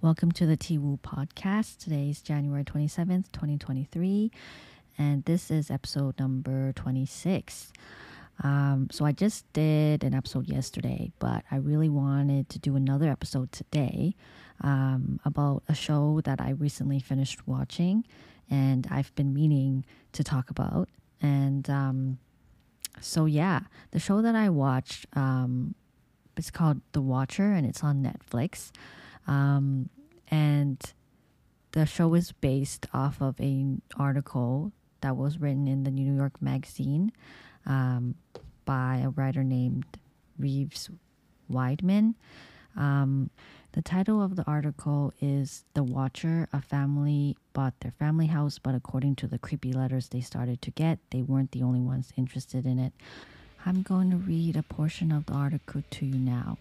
Welcome to the T Woo podcast. Today is January 27th, 2023, and this is episode number 26. Um, so I just did an episode yesterday, but I really wanted to do another episode today um, about a show that I recently finished watching and I've been meaning to talk about. And um, so, yeah, the show that I watched um, it's called The Watcher and it's on Netflix. Um, and the show is based off of an article that was written in the New York Magazine um, by a writer named Reeves Wiedeman. Um, the title of the article is The Watcher. A family bought their family house, but according to the creepy letters they started to get, they weren't the only ones interested in it. I'm going to read a portion of the article to you now.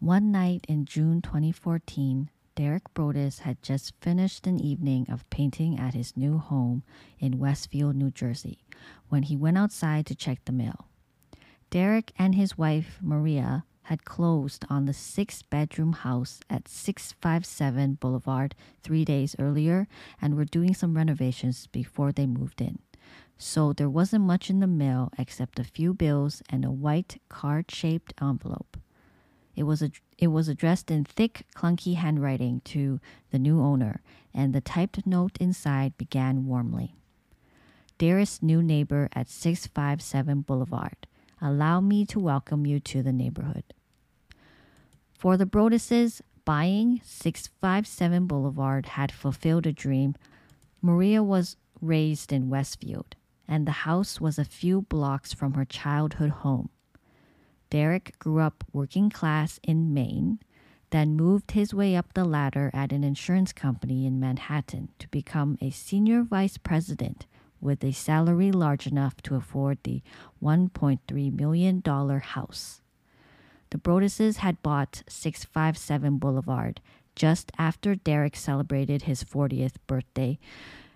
One night in June 2014, Derek Broaddus had just finished an evening of painting at his new home in Westfield, New Jersey, when he went outside to check the mail. Derek and his wife, Maria, had closed on the six bedroom house at 657 Boulevard three days earlier and were doing some renovations before they moved in so there wasn't much in the mail except a few bills and a white card-shaped envelope. It was a, it was addressed in thick, clunky handwriting to the new owner, and the typed note inside began warmly. Dearest new neighbor at 657 Boulevard, allow me to welcome you to the neighborhood. For the Broadduses, buying 657 Boulevard had fulfilled a dream. Maria was raised in Westfield and the house was a few blocks from her childhood home. Derek grew up working class in Maine, then moved his way up the ladder at an insurance company in Manhattan to become a senior vice president with a salary large enough to afford the $1.3 million house. The Broadduses had bought 657 Boulevard just after Derek celebrated his 40th birthday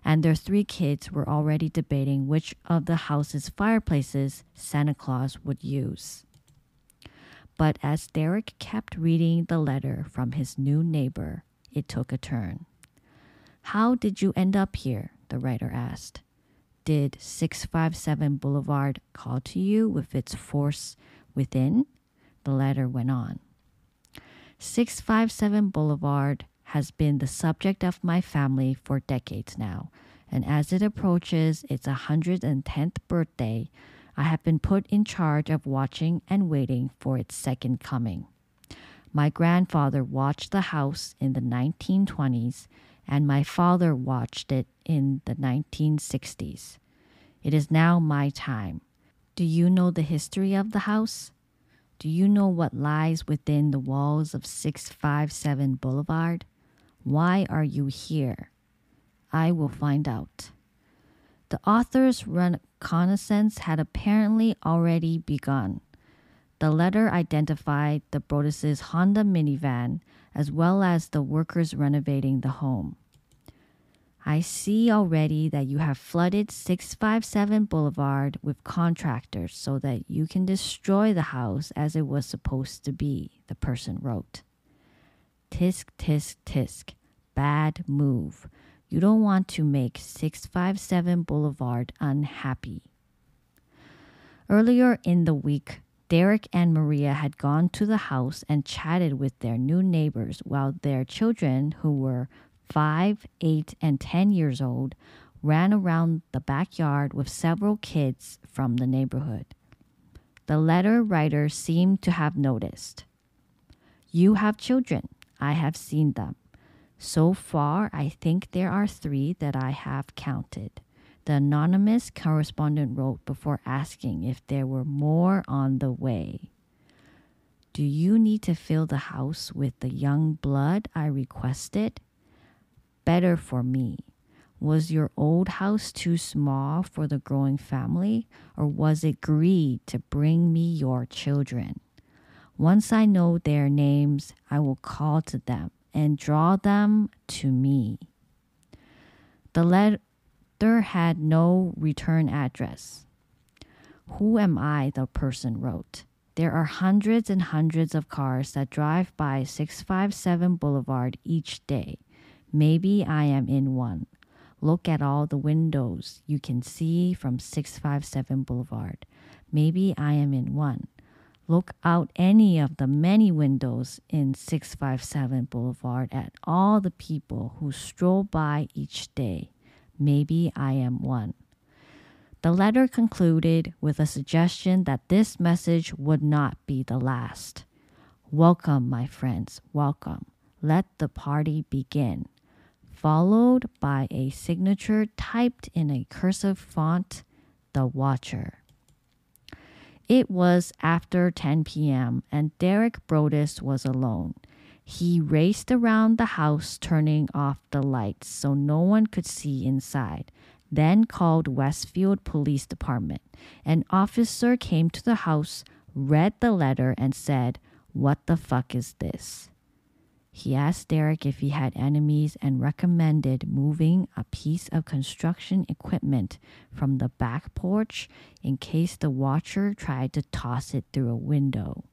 and their three kids were already debating which of the house's fireplaces Santa Claus would use. But as Derek kept reading the letter from his new neighbor, it took a turn. How did you end up here? the writer asked. Did 657 Boulevard call to you with its force within? The letter went on. 657 Boulevard has been the subject of my family for decades now, and as it approaches its 110th birthday, I have been put in charge of watching and waiting for its second coming. My grandfather watched the house in the 1920s, and my father watched it in the 1960s. It is now my time. Do you know the history of the house? Do you know what lies within the walls of 657 Boulevard? Why are you here? I will find out. The author's reconnaissance had apparently already begun. The letter identified the Broaddus's Honda minivan as well as the workers renovating the home. I see already that you have flooded 657 Boulevard with contractors so that you can destroy the house as it was supposed to be, the person wrote. Tisk, tisk, tisk. Bad move. You don't want to make 657 Boulevard unhappy. Earlier in the week, Derek and Maria had gone to the house and chatted with their new neighbors while their children, who were 5, 8, and 10 years old, ran around the backyard with several kids from the neighborhood. The letter writer seemed to have noticed. You have children. I have seen them. So far, I think there are three that I have counted. The anonymous correspondent wrote before asking if there were more on the way. Do you need to fill the house with the young blood I requested? Better for me. Was your old house too small for the growing family, or was it greed to bring me your children? Once I know their names, I will call to them and draw them to me. The letter had no return address. Who am I? the person wrote. There are hundreds and hundreds of cars that drive by 657 Boulevard each day. Maybe I am in one. Look at all the windows you can see from 657 Boulevard. Maybe I am in one. Look out any of the many windows in 657 Boulevard at all the people who stroll by each day. Maybe I am one. The letter concluded with a suggestion that this message would not be the last. Welcome, my friends, welcome. Let the party begin. Followed by a signature typed in a cursive font, The Watcher. It was after 10 p.m., and Derek Broaddus was alone. He raced around the house, turning off the lights so no one could see inside. Then called Westfield Police Department. An officer came to the house, read the letter, and said, What the fuck is this? He asked Derek if he had enemies and recommended moving a piece of construction equipment from the back porch in case the watcher tried to toss it through a window.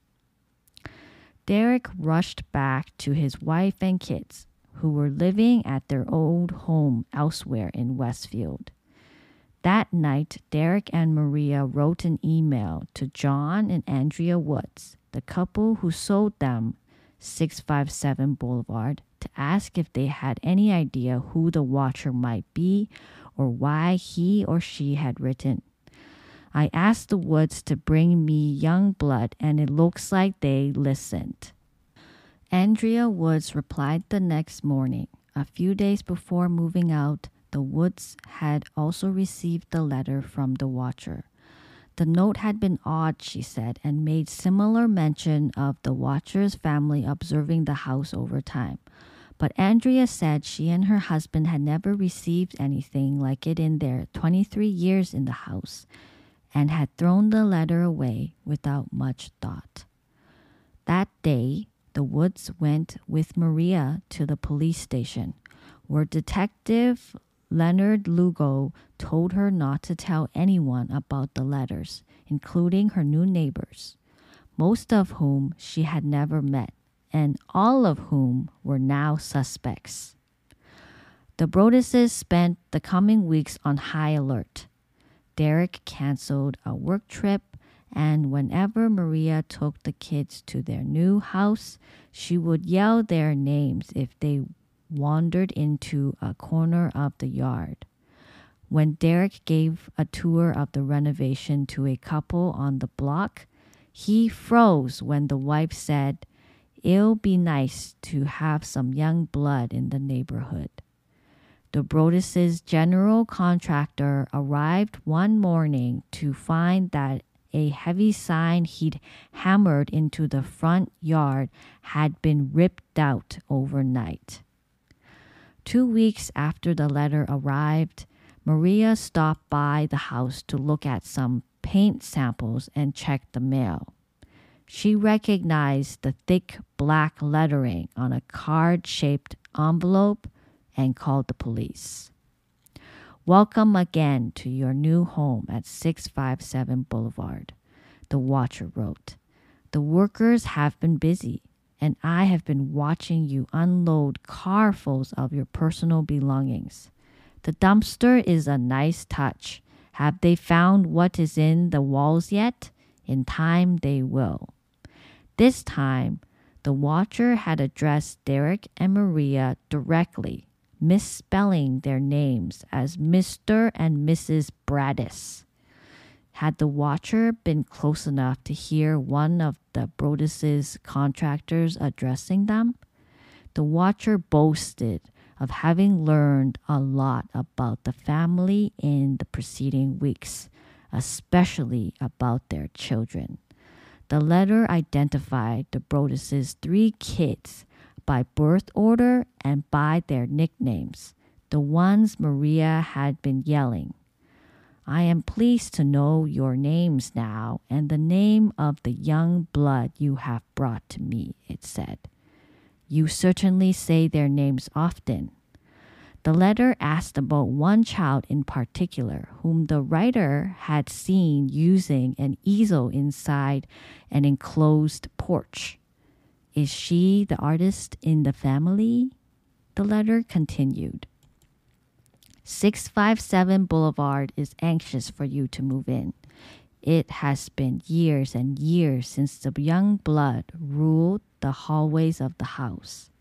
Derek rushed back to his wife and kids, who were living at their old home elsewhere in Westfield. That night, Derek and Maria wrote an email to John and Andrea Woods, the couple who sold them 657 Boulevard to ask if they had any idea who the watcher might be or why he or she had written. I asked the Woods to bring me young blood, and it looks like they listened. Andrea Woods replied the next morning. A few days before moving out, the Woods had also received the letter from the watcher. The note had been odd, she said, and made similar mention of the Watcher's family observing the house over time. But Andrea said she and her husband had never received anything like it in their 23 years in the house and had thrown the letter away without much thought. That day, the Woods went with Maria to the police station, where Detective Leonard Lugo told her not to tell anyone about the letters, including her new neighbors, most of whom she had never met, and all of whom were now suspects. The Broadduses spent the coming weeks on high alert. Derek canceled a work trip, and whenever Maria took the kids to their new house, she would yell their names if they wandered into a corner of the yard. When Derek gave a tour of the renovation to a couple on the block, he froze when the wife said, It'll be nice to have some young blood in the neighborhood. The Broaddus's general contractor arrived one morning to find that a heavy sign he'd hammered into the front yard had been ripped out overnight. Two weeks after the letter arrived, Maria stopped by the house to look at some paint samples and check the mail. She recognized the thick black lettering on a card shaped envelope and called the police. Welcome again to your new home at 657 Boulevard, the watcher wrote. The workers have been busy and I have been watching you unload carfuls of your personal belongings. The dumpster is a nice touch. Have they found what is in the walls yet? In time they will. This time, the watcher had addressed Derek and Maria directly, misspelling their names as Mr. and Mrs. Bradis. Had the watcher been close enough to hear one of the Broaddus's contractors addressing them? The watcher boasted of having learned a lot about the family in the preceding weeks, especially about their children. The letter identified the Broaddus's three kids by birth order and by their nicknames, the ones Maria had been yelling I am pleased to know your names now and the name of the young blood you have brought to me, it said. You certainly say their names often. The letter asked about one child in particular, whom the writer had seen using an easel inside an enclosed porch. Is she the artist in the family? The letter continued. 657 Boulevard is anxious for you to move in. It has been years and years since the young blood ruled the hallways of the house.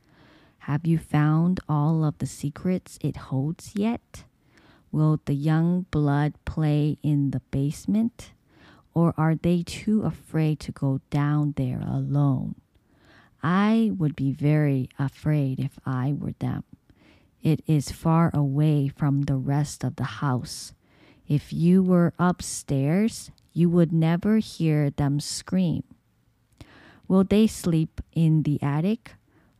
Have you found all of the secrets it holds yet? Will the young blood play in the basement? Or are they too afraid to go down there alone? I would be very afraid if I were them. It is far away from the rest of the house. If you were upstairs, you would never hear them scream. Will they sleep in the attic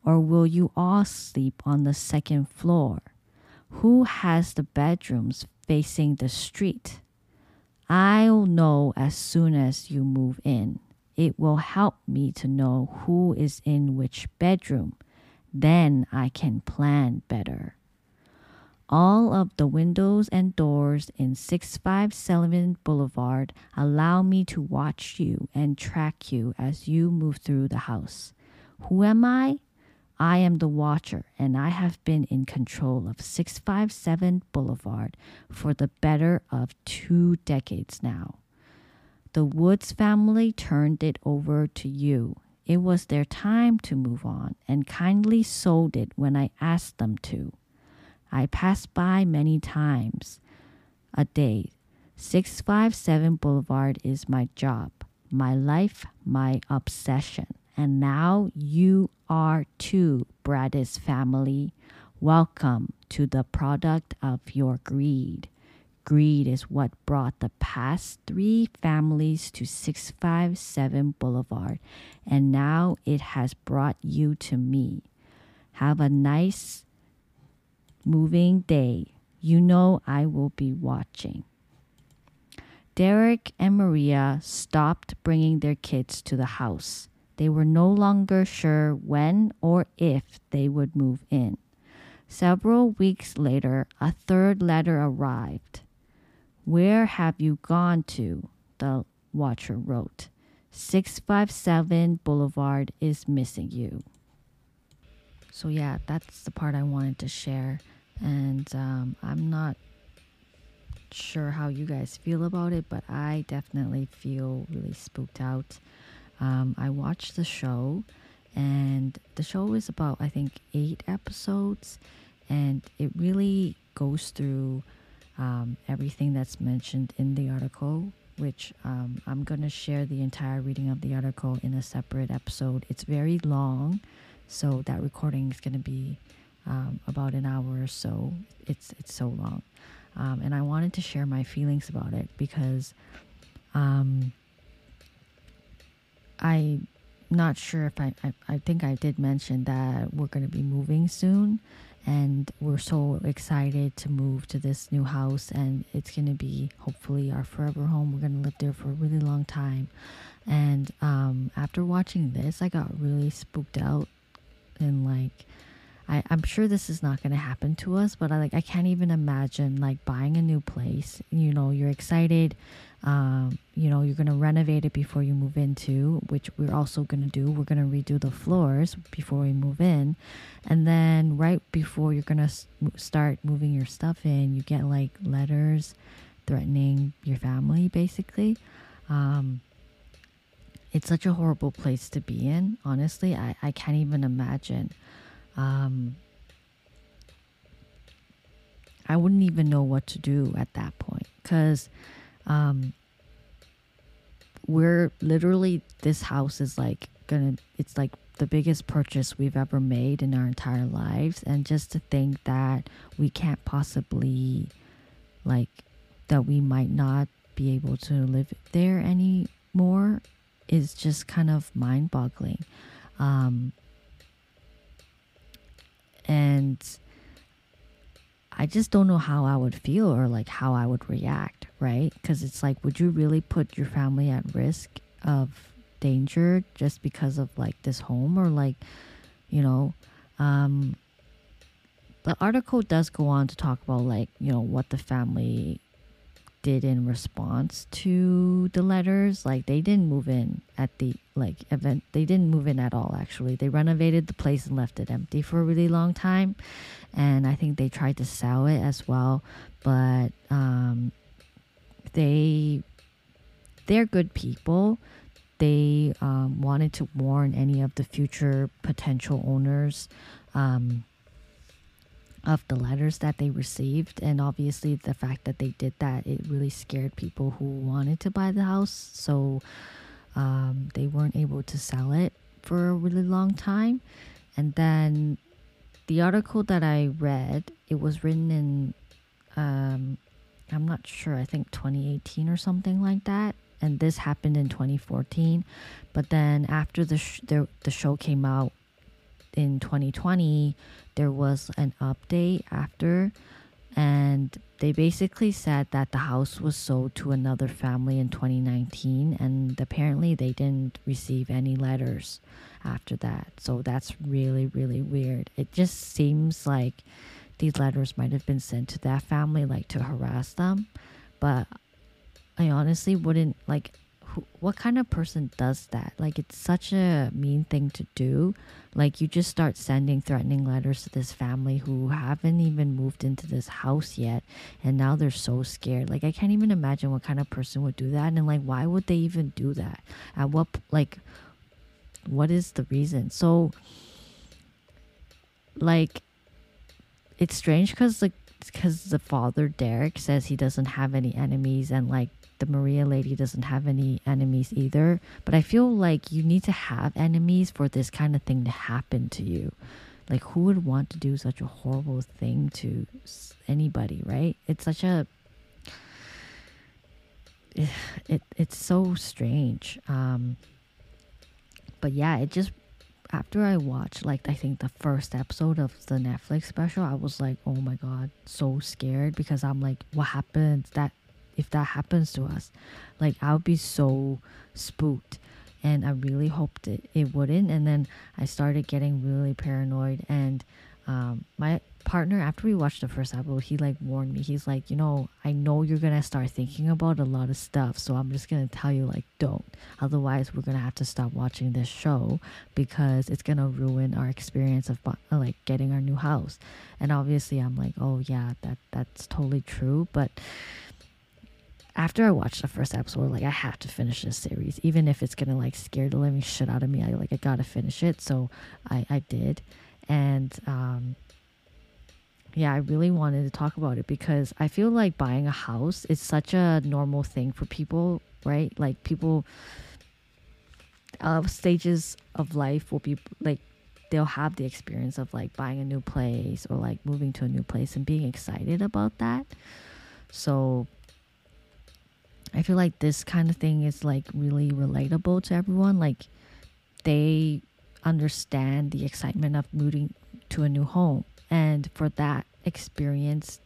or will you all sleep on the second floor? Who has the bedrooms facing the street? I'll know as soon as you move in. It will help me to know who is in which bedroom. Then I can plan better. All of the windows and doors in 657 Boulevard allow me to watch you and track you as you move through the house. Who am I? I am the watcher, and I have been in control of 657 Boulevard for the better of two decades now. The Woods family turned it over to you. It was their time to move on and kindly sold it when I asked them to. I pass by many times a day. 657 Boulevard is my job, my life, my obsession. And now you are too, Braddis family. Welcome to the product of your greed. Greed is what brought the past three families to 657 Boulevard, and now it has brought you to me. Have a nice moving day. You know I will be watching. Derek and Maria stopped bringing their kids to the house. They were no longer sure when or if they would move in. Several weeks later, a third letter arrived. Where have you gone to? The watcher wrote. 657 Boulevard is missing you. So, yeah, that's the part I wanted to share. And um, I'm not sure how you guys feel about it, but I definitely feel really spooked out um, I watched the show, and the show is about, I think, eight episodes, and it really goes through um, everything that's mentioned in the article. Which um, I'm going to share the entire reading of the article in a separate episode. It's very long, so that recording is going to be um, about an hour or so. It's it's so long, um, and I wanted to share my feelings about it because um, I'm not sure if I, I, I think I did mention that we're going to be moving soon and we're so excited to move to this new house and it's going to be hopefully our forever home. We're going to live there for a really long time. And um, after watching this i got really spooked out and like I, i'm sure this is not going to happen to us but i like i can't even imagine like buying a new place you know you're excited um, you know, you're going to renovate it before you move into, which we're also going to do. We're going to redo the floors before we move in. And then right before you're going to start moving your stuff in, you get like letters threatening your family, basically. Um, it's such a horrible place to be in. Honestly, I, I can't even imagine. Um, I wouldn't even know what to do at that point because um, we're literally this house is like gonna it's like the biggest purchase we've ever made in our entire lives and just to think that we can't possibly like that we might not be able to live there anymore is just kind of mind-boggling. Um, and I just don't know how I would feel or like how I would react, right? Because it's like, would you really put your family at risk of danger just because of like this home or like, you know, um, the article does go on to talk about like you know what the family did in response to the letters like they didn't move in at the like event they didn't move in at all actually. They renovated the place and left it empty for a really long time and i think they tried to sell it as well but um they they're good people. They um, wanted to warn any of the future potential owners um, of the letters that they received and obviously the fact that they did that it really scared people who wanted to buy the house. So um, they weren't able to sell it for a really long time. And then the article that i read it was written in um, i'm not sure i think 2018 or something like that. And this happened in 2014 but then after the, sh- the, the show came out in 2020 there was an update after and they basically said that the house was sold to another family in 2019 and apparently they didn't receive any letters after that. So that's really really weird. It just seems like these letters might have been sent to that family like to harass them but i honestly wouldn't like what kind of person does that? Like, it's such a mean thing to do. Like, you just start sending threatening letters to this family who haven't even moved into this house yet, and now they're so scared. Like, I can't even imagine what kind of person would do that, and like, why would they even do that? At what, like, what is the reason? So, like, it's strange because like because the father Derek says he doesn't have any enemies and like the Maria lady doesn't have any enemies either. But I feel like you need to have enemies for this kind of thing to happen to you. Like, who would want to do such a horrible thing to anybody, right? It's such a. It, it it's so strange. Um, but yeah, it just after I watched like I think the first episode of the Netflix special, I was like, oh my god, so scared because I'm like, what happened? that if that happens to us? Like I'll be so spooked and I really hoped it, it wouldn't. And then I started getting really paranoid and um, my partner after we watched the first episode he like warned me. He's like you know i know you're gonna start thinking about a lot of stuff so i'm just gonna tell you like don't. Otherwise we're gonna have to stop watching this show because it's gonna ruin our experience of like getting our new house. And obviously i'm like oh yeah that that's totally true. But after I watched the first episode, like I have to finish this series, even if it's gonna like scare the living shit out of me. I like I gotta finish it, so I I did, and um, yeah, I really wanted to talk about it because I feel like buying a house is such a normal thing for people, right? Like people uh, stages of life will be like they'll have the experience of like buying a new place or like moving to a new place and being excited about that. So I feel like this kind of thing is like really relatable to everyone. Like they understand the excitement of moving to a new home and for that experience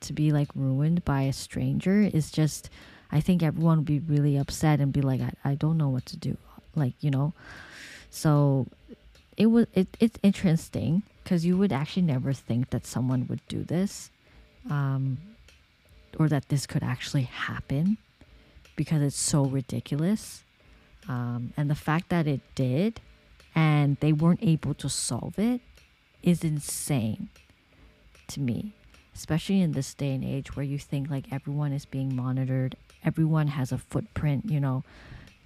to be like ruined by a stranger is just i think everyone would be really upset and be like i, I don't know what to do like you know so it was it, it's interesting because you would actually never think that someone would do this um, or that this could actually happen because it's so ridiculous um, and the fact that it did and they weren't able to solve it is insane to me, especially in this day and age where you think like everyone is being monitored, everyone has a footprint, you know,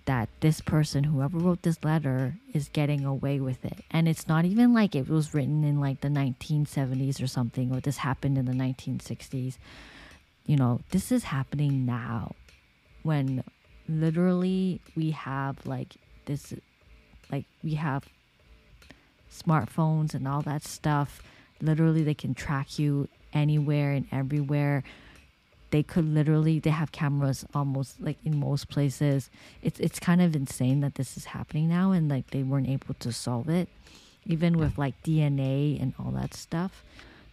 that this person, whoever wrote this letter, is getting away with it. And it's not even like it was written in like the 1970s or something, or this happened in the 1960s. You know, this is happening now when literally we have like this, like we have smartphones and all that stuff literally they can track you anywhere and everywhere. They could literally they have cameras almost like in most places. It's it's kind of insane that this is happening now and like they weren't able to solve it even with like dna and all that stuff.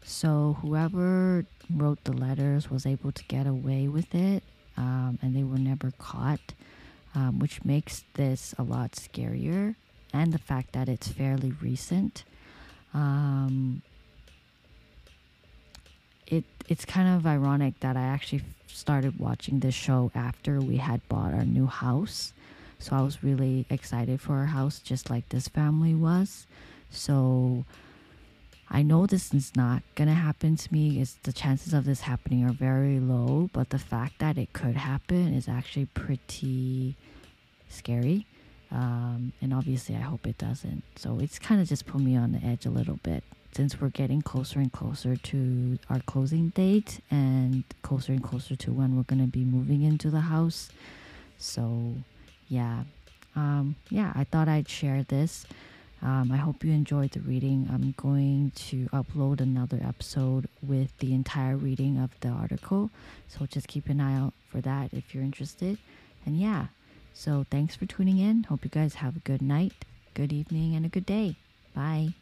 So whoever wrote the letters was able to get away with it um, and they were never caught um, which makes this a lot scarier and the fact that it's fairly recent um, it it's kind of ironic that I actually started watching this show after we had bought our new house. So I was really excited for our house, just like this family was. So I know this is not gonna happen to me. It's the chances of this happening are very low, but the fact that it could happen is actually pretty scary. Um, and obviously, I hope it doesn't. So it's kind of just put me on the edge a little bit since we're getting closer and closer to our closing date and closer and closer to when we're to be moving into the house. So, yeah. Um, yeah, I thought I'd share this. Um, I hope you enjoyed the reading. I'm going to upload another episode with the entire reading of the article. So just keep an eye out for that if you're interested. And yeah, so thanks for tuning in. Hope you guys have a good night, good evening, and a good day. Bye.